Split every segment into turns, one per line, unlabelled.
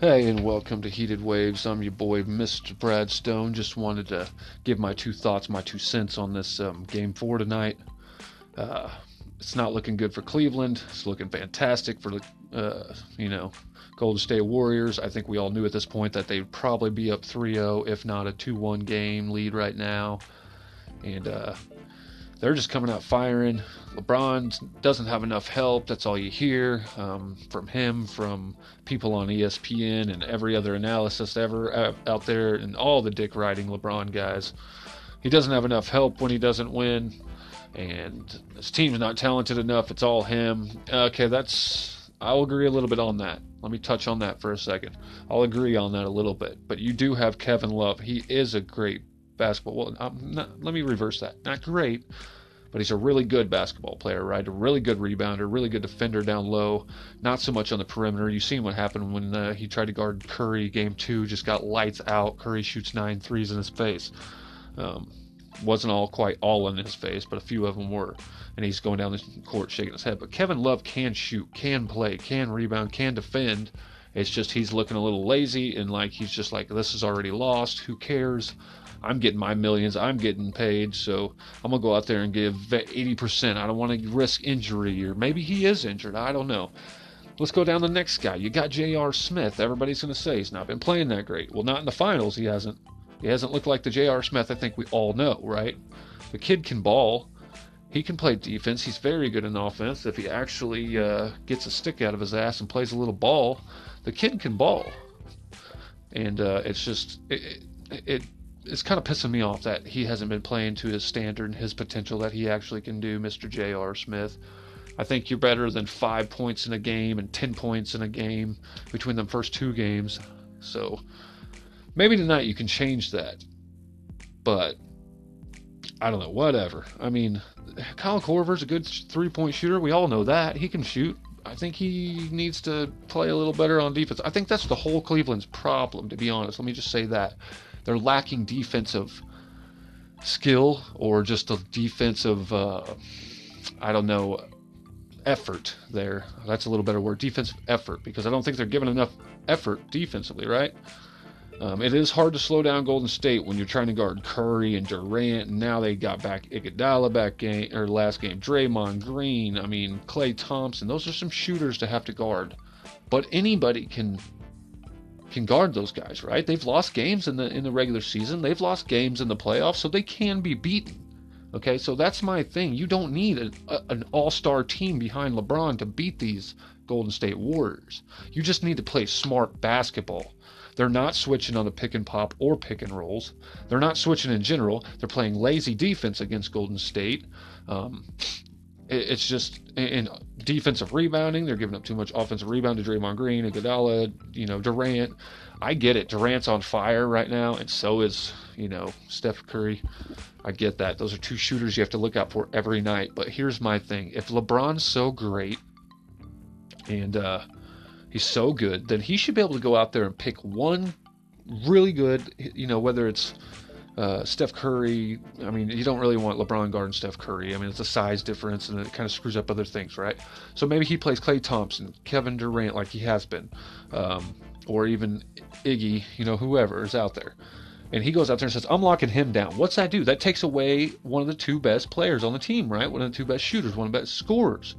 Hey, and welcome to Heated Waves. I'm your boy, Mr. Brad Stone. Just wanted to give my two thoughts, my two cents on this um, game four tonight. Uh, it's not looking good for Cleveland. It's looking fantastic for the, uh, you know, Golden State Warriors. I think we all knew at this point that they'd probably be up 3 0, if not a 2 1 game lead right now. And uh, they're just coming out firing. LeBron doesn't have enough help. That's all you hear um, from him, from people on ESPN, and every other analysis ever out there, and all the dick riding LeBron guys. He doesn't have enough help when he doesn't win, and his team's not talented enough. It's all him. Okay, that's. I'll agree a little bit on that. Let me touch on that for a second. I'll agree on that a little bit. But you do have Kevin Love. He is a great basketball. Well, not, let me reverse that. Not great, but he's a really good basketball player, right? A really good rebounder, really good defender down low. Not so much on the perimeter. You've seen what happened when uh, he tried to guard Curry game two, just got lights out. Curry shoots nine threes in his face. Um, wasn't all quite all in his face, but a few of them were. And he's going down the court shaking his head. But Kevin Love can shoot, can play, can rebound, can defend. It's just he's looking a little lazy and like he's just like, this is already lost. Who cares? I'm getting my millions. I'm getting paid. So I'm going to go out there and give 80%. I don't want to risk injury, or maybe he is injured. I don't know. Let's go down the next guy. You got J.R. Smith. Everybody's going to say he's not been playing that great. Well, not in the finals. He hasn't. He hasn't looked like the J.R. Smith I think we all know, right? The kid can ball. He can play defense. He's very good in offense. If he actually uh, gets a stick out of his ass and plays a little ball, the kid can ball. And uh, it's just it, it it's kind of pissing me off that he hasn't been playing to his standard and his potential that he actually can do, Mr. J.R. Smith. I think you're better than five points in a game and 10 points in a game between the first two games. So maybe tonight you can change that. But I don't know, whatever. I mean, Kyle Korver's a good three point shooter. We all know that. He can shoot. I think he needs to play a little better on defense. I think that's the whole Cleveland's problem, to be honest. Let me just say that they're lacking defensive skill or just a defensive, uh, I don't know, effort there. That's a little better word, defensive effort, because I don't think they're giving enough effort defensively, right? Um, it is hard to slow down Golden State when you're trying to guard Curry and Durant. And now they got back Iguodala back game or last game, Draymond Green. I mean Klay Thompson. Those are some shooters to have to guard. But anybody can can guard those guys, right? They've lost games in the in the regular season. They've lost games in the playoffs, so they can be beaten. Okay, so that's my thing. You don't need a, a, an all-star team behind LeBron to beat these Golden State Warriors. You just need to play smart basketball. They're not switching on the pick and pop or pick and rolls. They're not switching in general. They're playing lazy defense against Golden State. Um, it's just in defensive rebounding. They're giving up too much offensive rebound to Draymond Green and Iguodala, you know, Durant. I get it. Durant's on fire right now, and so is, you know, Steph Curry. I get that. Those are two shooters you have to look out for every night. But here's my thing: if LeBron's so great and uh, he's so good, then he should be able to go out there and pick one really good, you know, whether it's uh, Steph Curry, I mean, you don't really want LeBron guarding Steph Curry. I mean, it's a size difference and it kind of screws up other things, right? So maybe he plays Klay Thompson, Kevin Durant, like he has been, um, or even Iggy, you know, whoever is out there. And he goes out there and says, I'm locking him down. What's that do? That takes away one of the two best players on the team, right? One of the two best shooters, one of the best scorers.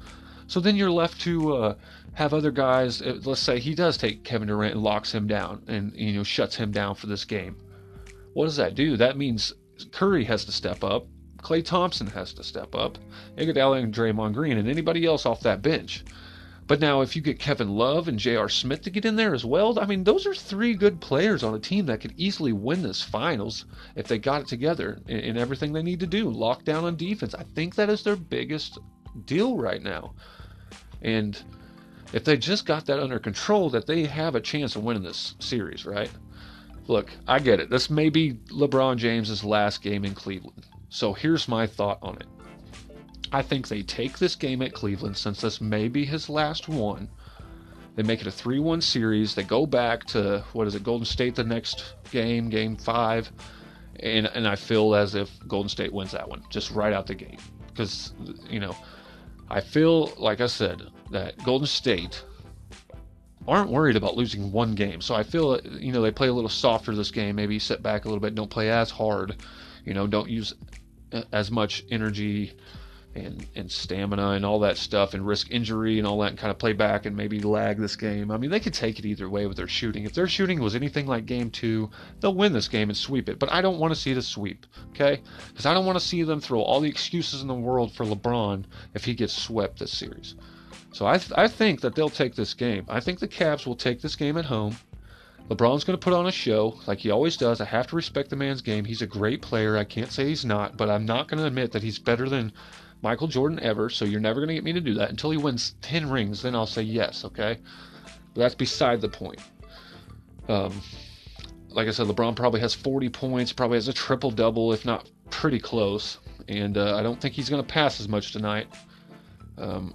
So then you're left to uh, have other guys. Uh, let's say he does take Kevin Durant and locks him down and, you know, shuts him down for this game what does that do? That means Curry has to step up, Klay Thompson has to step up, Iguodala and Draymond Green, and anybody else off that bench. But now, if you get Kevin Love and J.R. Smith to get in there as well, I mean, those are three good players on a team that could easily win this finals if they got it together in everything they need to do. Lock down on defense. I think that is their biggest deal right now. And if they just got that under control, that they have a chance of winning this series, right? Look, I get it. This may be LeBron James's last game in Cleveland. So here's my thought on it. I think they take this game at Cleveland since this may be his last one. They make it a 3 1 series. They go back to, what is it, Golden State the next game, game five. And, and I feel as if Golden State wins that one, just right out the gate. Because, you know, I feel, like I said, that Golden State aren't worried about losing one game. So I feel you know they play a little softer this game. Maybe sit back a little bit, don't play as hard. You know, don't use uh, as much energy and and stamina and all that stuff and risk injury and all that and kind of play back and maybe lag this game. I mean, they could take it either way with their shooting. If their shooting was anything like game 2, they'll win this game and sweep it. But I don't want to see the sweep, okay? Cuz I don't want to see them throw all the excuses in the world for LeBron if he gets swept this series. So I th- I think that they'll take this game. I think the Cavs will take this game at home. LeBron's going to put on a show like he always does. I have to respect the man's game. He's a great player. I can't say he's not, but I'm not going to admit that he's better than Michael Jordan ever, so you're never going to get me to do that. Until he wins 10 rings, then I'll say yes, okay? But that's beside the point. Um, like I said, LeBron probably has 40 points, probably has a triple double, if not pretty close. And uh, I don't think he's going to pass as much tonight. Um,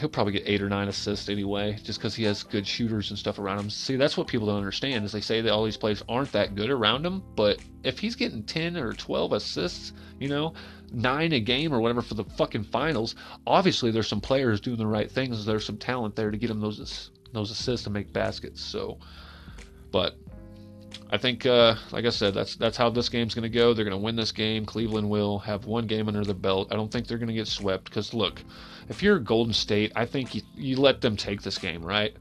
he'll probably get eight or nine assists anyway, just because he has good shooters and stuff around him. See, that's what people don't understand is they say that all these players aren't that good around him, but if he's getting 10 or 12 assists, you know, nine a game or whatever for the fucking finals, obviously there's some players doing the right things. There's some talent there to get him those those assists and make baskets. So, but I think, uh, like I said, that's that's how this game's going to go. They're going to win this game. Cleveland will have one game under their belt. I don't think they're going to get swept because look, if you're Golden State, I think you, you let them take this game, right?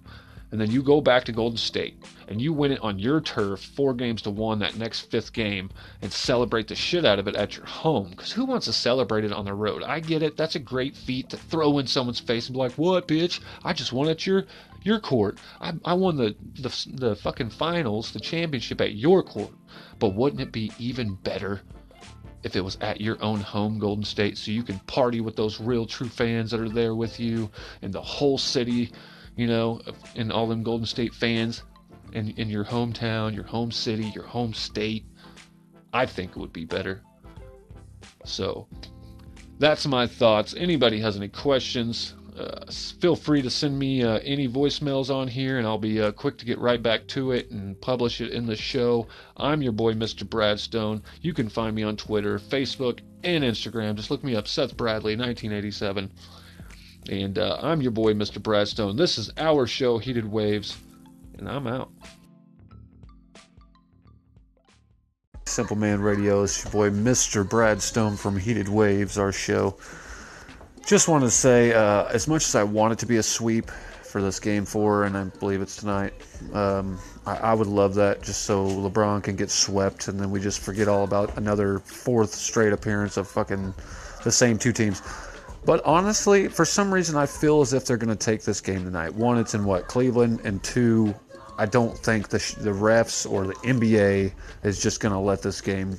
And then you go back to Golden State and you win it on your turf, four games to one that next fifth game, and celebrate the shit out of it at your home. Because who wants to celebrate it on the road? I get it. That's a great feat to throw in someone's face and be like, "What, bitch? I just won at your your court. I, I won the, the the fucking finals, the championship at your court." But wouldn't it be even better if it was at your own home, Golden State, so you can party with those real true fans that are there with you and the whole city, you know, and all them Golden State fans in, in your hometown, your home city, your home state. I think it would be better. So that's my thoughts. Anybody has any questions, uh, feel free to send me uh, any voicemails on here, and I'll be uh, quick to get right back to it and publish it in the show. I'm your boy, Mr. Bradstone. You can find me on Twitter, Facebook, and Instagram. Just look me up, Seth Bradley, 1987. And uh, I'm your boy, Mr. Bradstone. This is our show, Heated Waves, and I'm out. Simple Man Radio. It's your boy, Mr. Bradstone from Heated Waves, our show. Just want to say, uh, as much as I want it to be a sweep for this game four, and I believe it's tonight, um, I, I, would love that just so LeBron can get swept, and then we just forget all about another fourth straight appearance of fucking the same two teams. But honestly, for some reason, I feel as if they're going to take this game tonight. One, it's in what Cleveland, and two, I don't think the the refs or the NBA is just going to let this game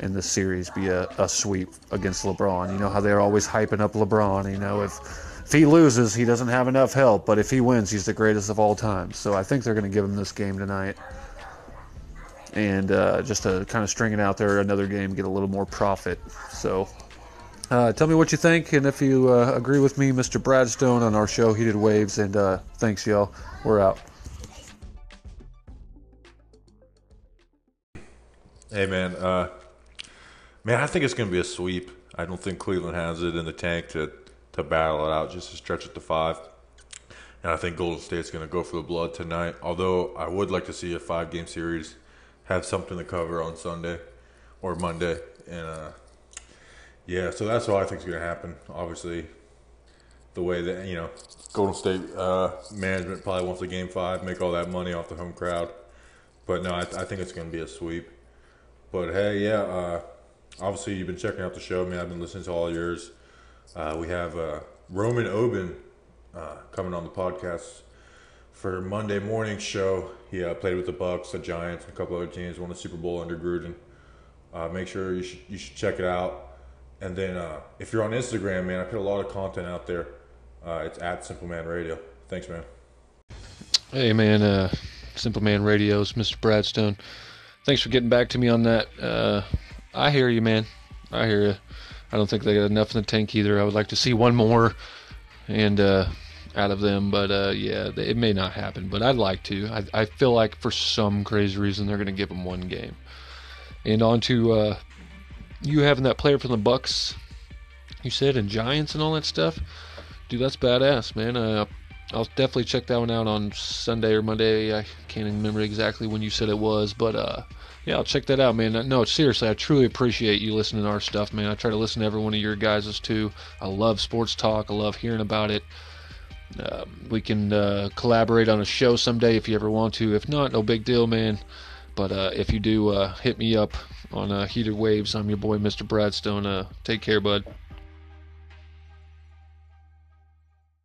in this series be a, a sweep against LeBron. You know how they're always hyping up LeBron. You know, if if he loses, he doesn't have enough help, but if he wins, he's the greatest of all time. So I think they're going to give him this game tonight. And uh, just to kind of string it out there, another game, get a little more profit. So uh, tell me what you think, and if you uh, agree with me, Mr. Bradstone, on our show, Heated Waves. And uh, thanks, y'all. We're out.
Hey, man. Uh, Man, I think it's going to be a sweep. I don't think Cleveland has it in the tank to, to battle it out just to stretch it to five. And I think Golden State's going to go for the blood tonight. Although I would like to see a five game series have something to cover on Sunday or Monday. And uh, yeah, so that's what I think is going to happen. Obviously, the way that, you know, Golden State uh, management probably wants a game five, make all that money off the home crowd. But no, I, I think it's going to be a sweep. But hey, yeah, uh, obviously you've been checking out the show, man. I've been listening to all yours. Uh, we have uh, Roman Oben uh, coming on the podcast for Monday morning show. He uh, played with the Bucs, the Giants, and a couple other teams. Won the Super Bowl under Gruden. Make sure you should you should check it out. And then uh, if you're on Instagram, man, I put a lot of content out there. it's at Simple Man Radio. Thanks, man.
Hey, man. Simple Man Radio's Mr. Bradstone. Thanks for getting back to me on that. I hear you, man. I hear you. I don't think they got enough in the tank either. I would like to see one more and uh, out of them, but uh, yeah, it may not happen. But I'd like to. I, I feel like for some crazy reason they're going to give them one game. And on to uh, you having that player from the Bucs, you said, and Giants and all that stuff. Dude, that's badass, man. Uh, I'll definitely check that one out on Sunday or Monday. I can't remember exactly when you said it was, but uh, yeah, I'll check that out, man. No, seriously, I truly appreciate you listening to our stuff, man. I try to listen to every one of your guys' too. I love sports talk. I love hearing about it. Uh, we can uh, collaborate on a show someday if you ever want to. If not, no big deal, man. But uh, if you do, uh, hit me up on uh, Heated Waves. I'm your boy, Mr. Bradstone. Uh, take care, bud.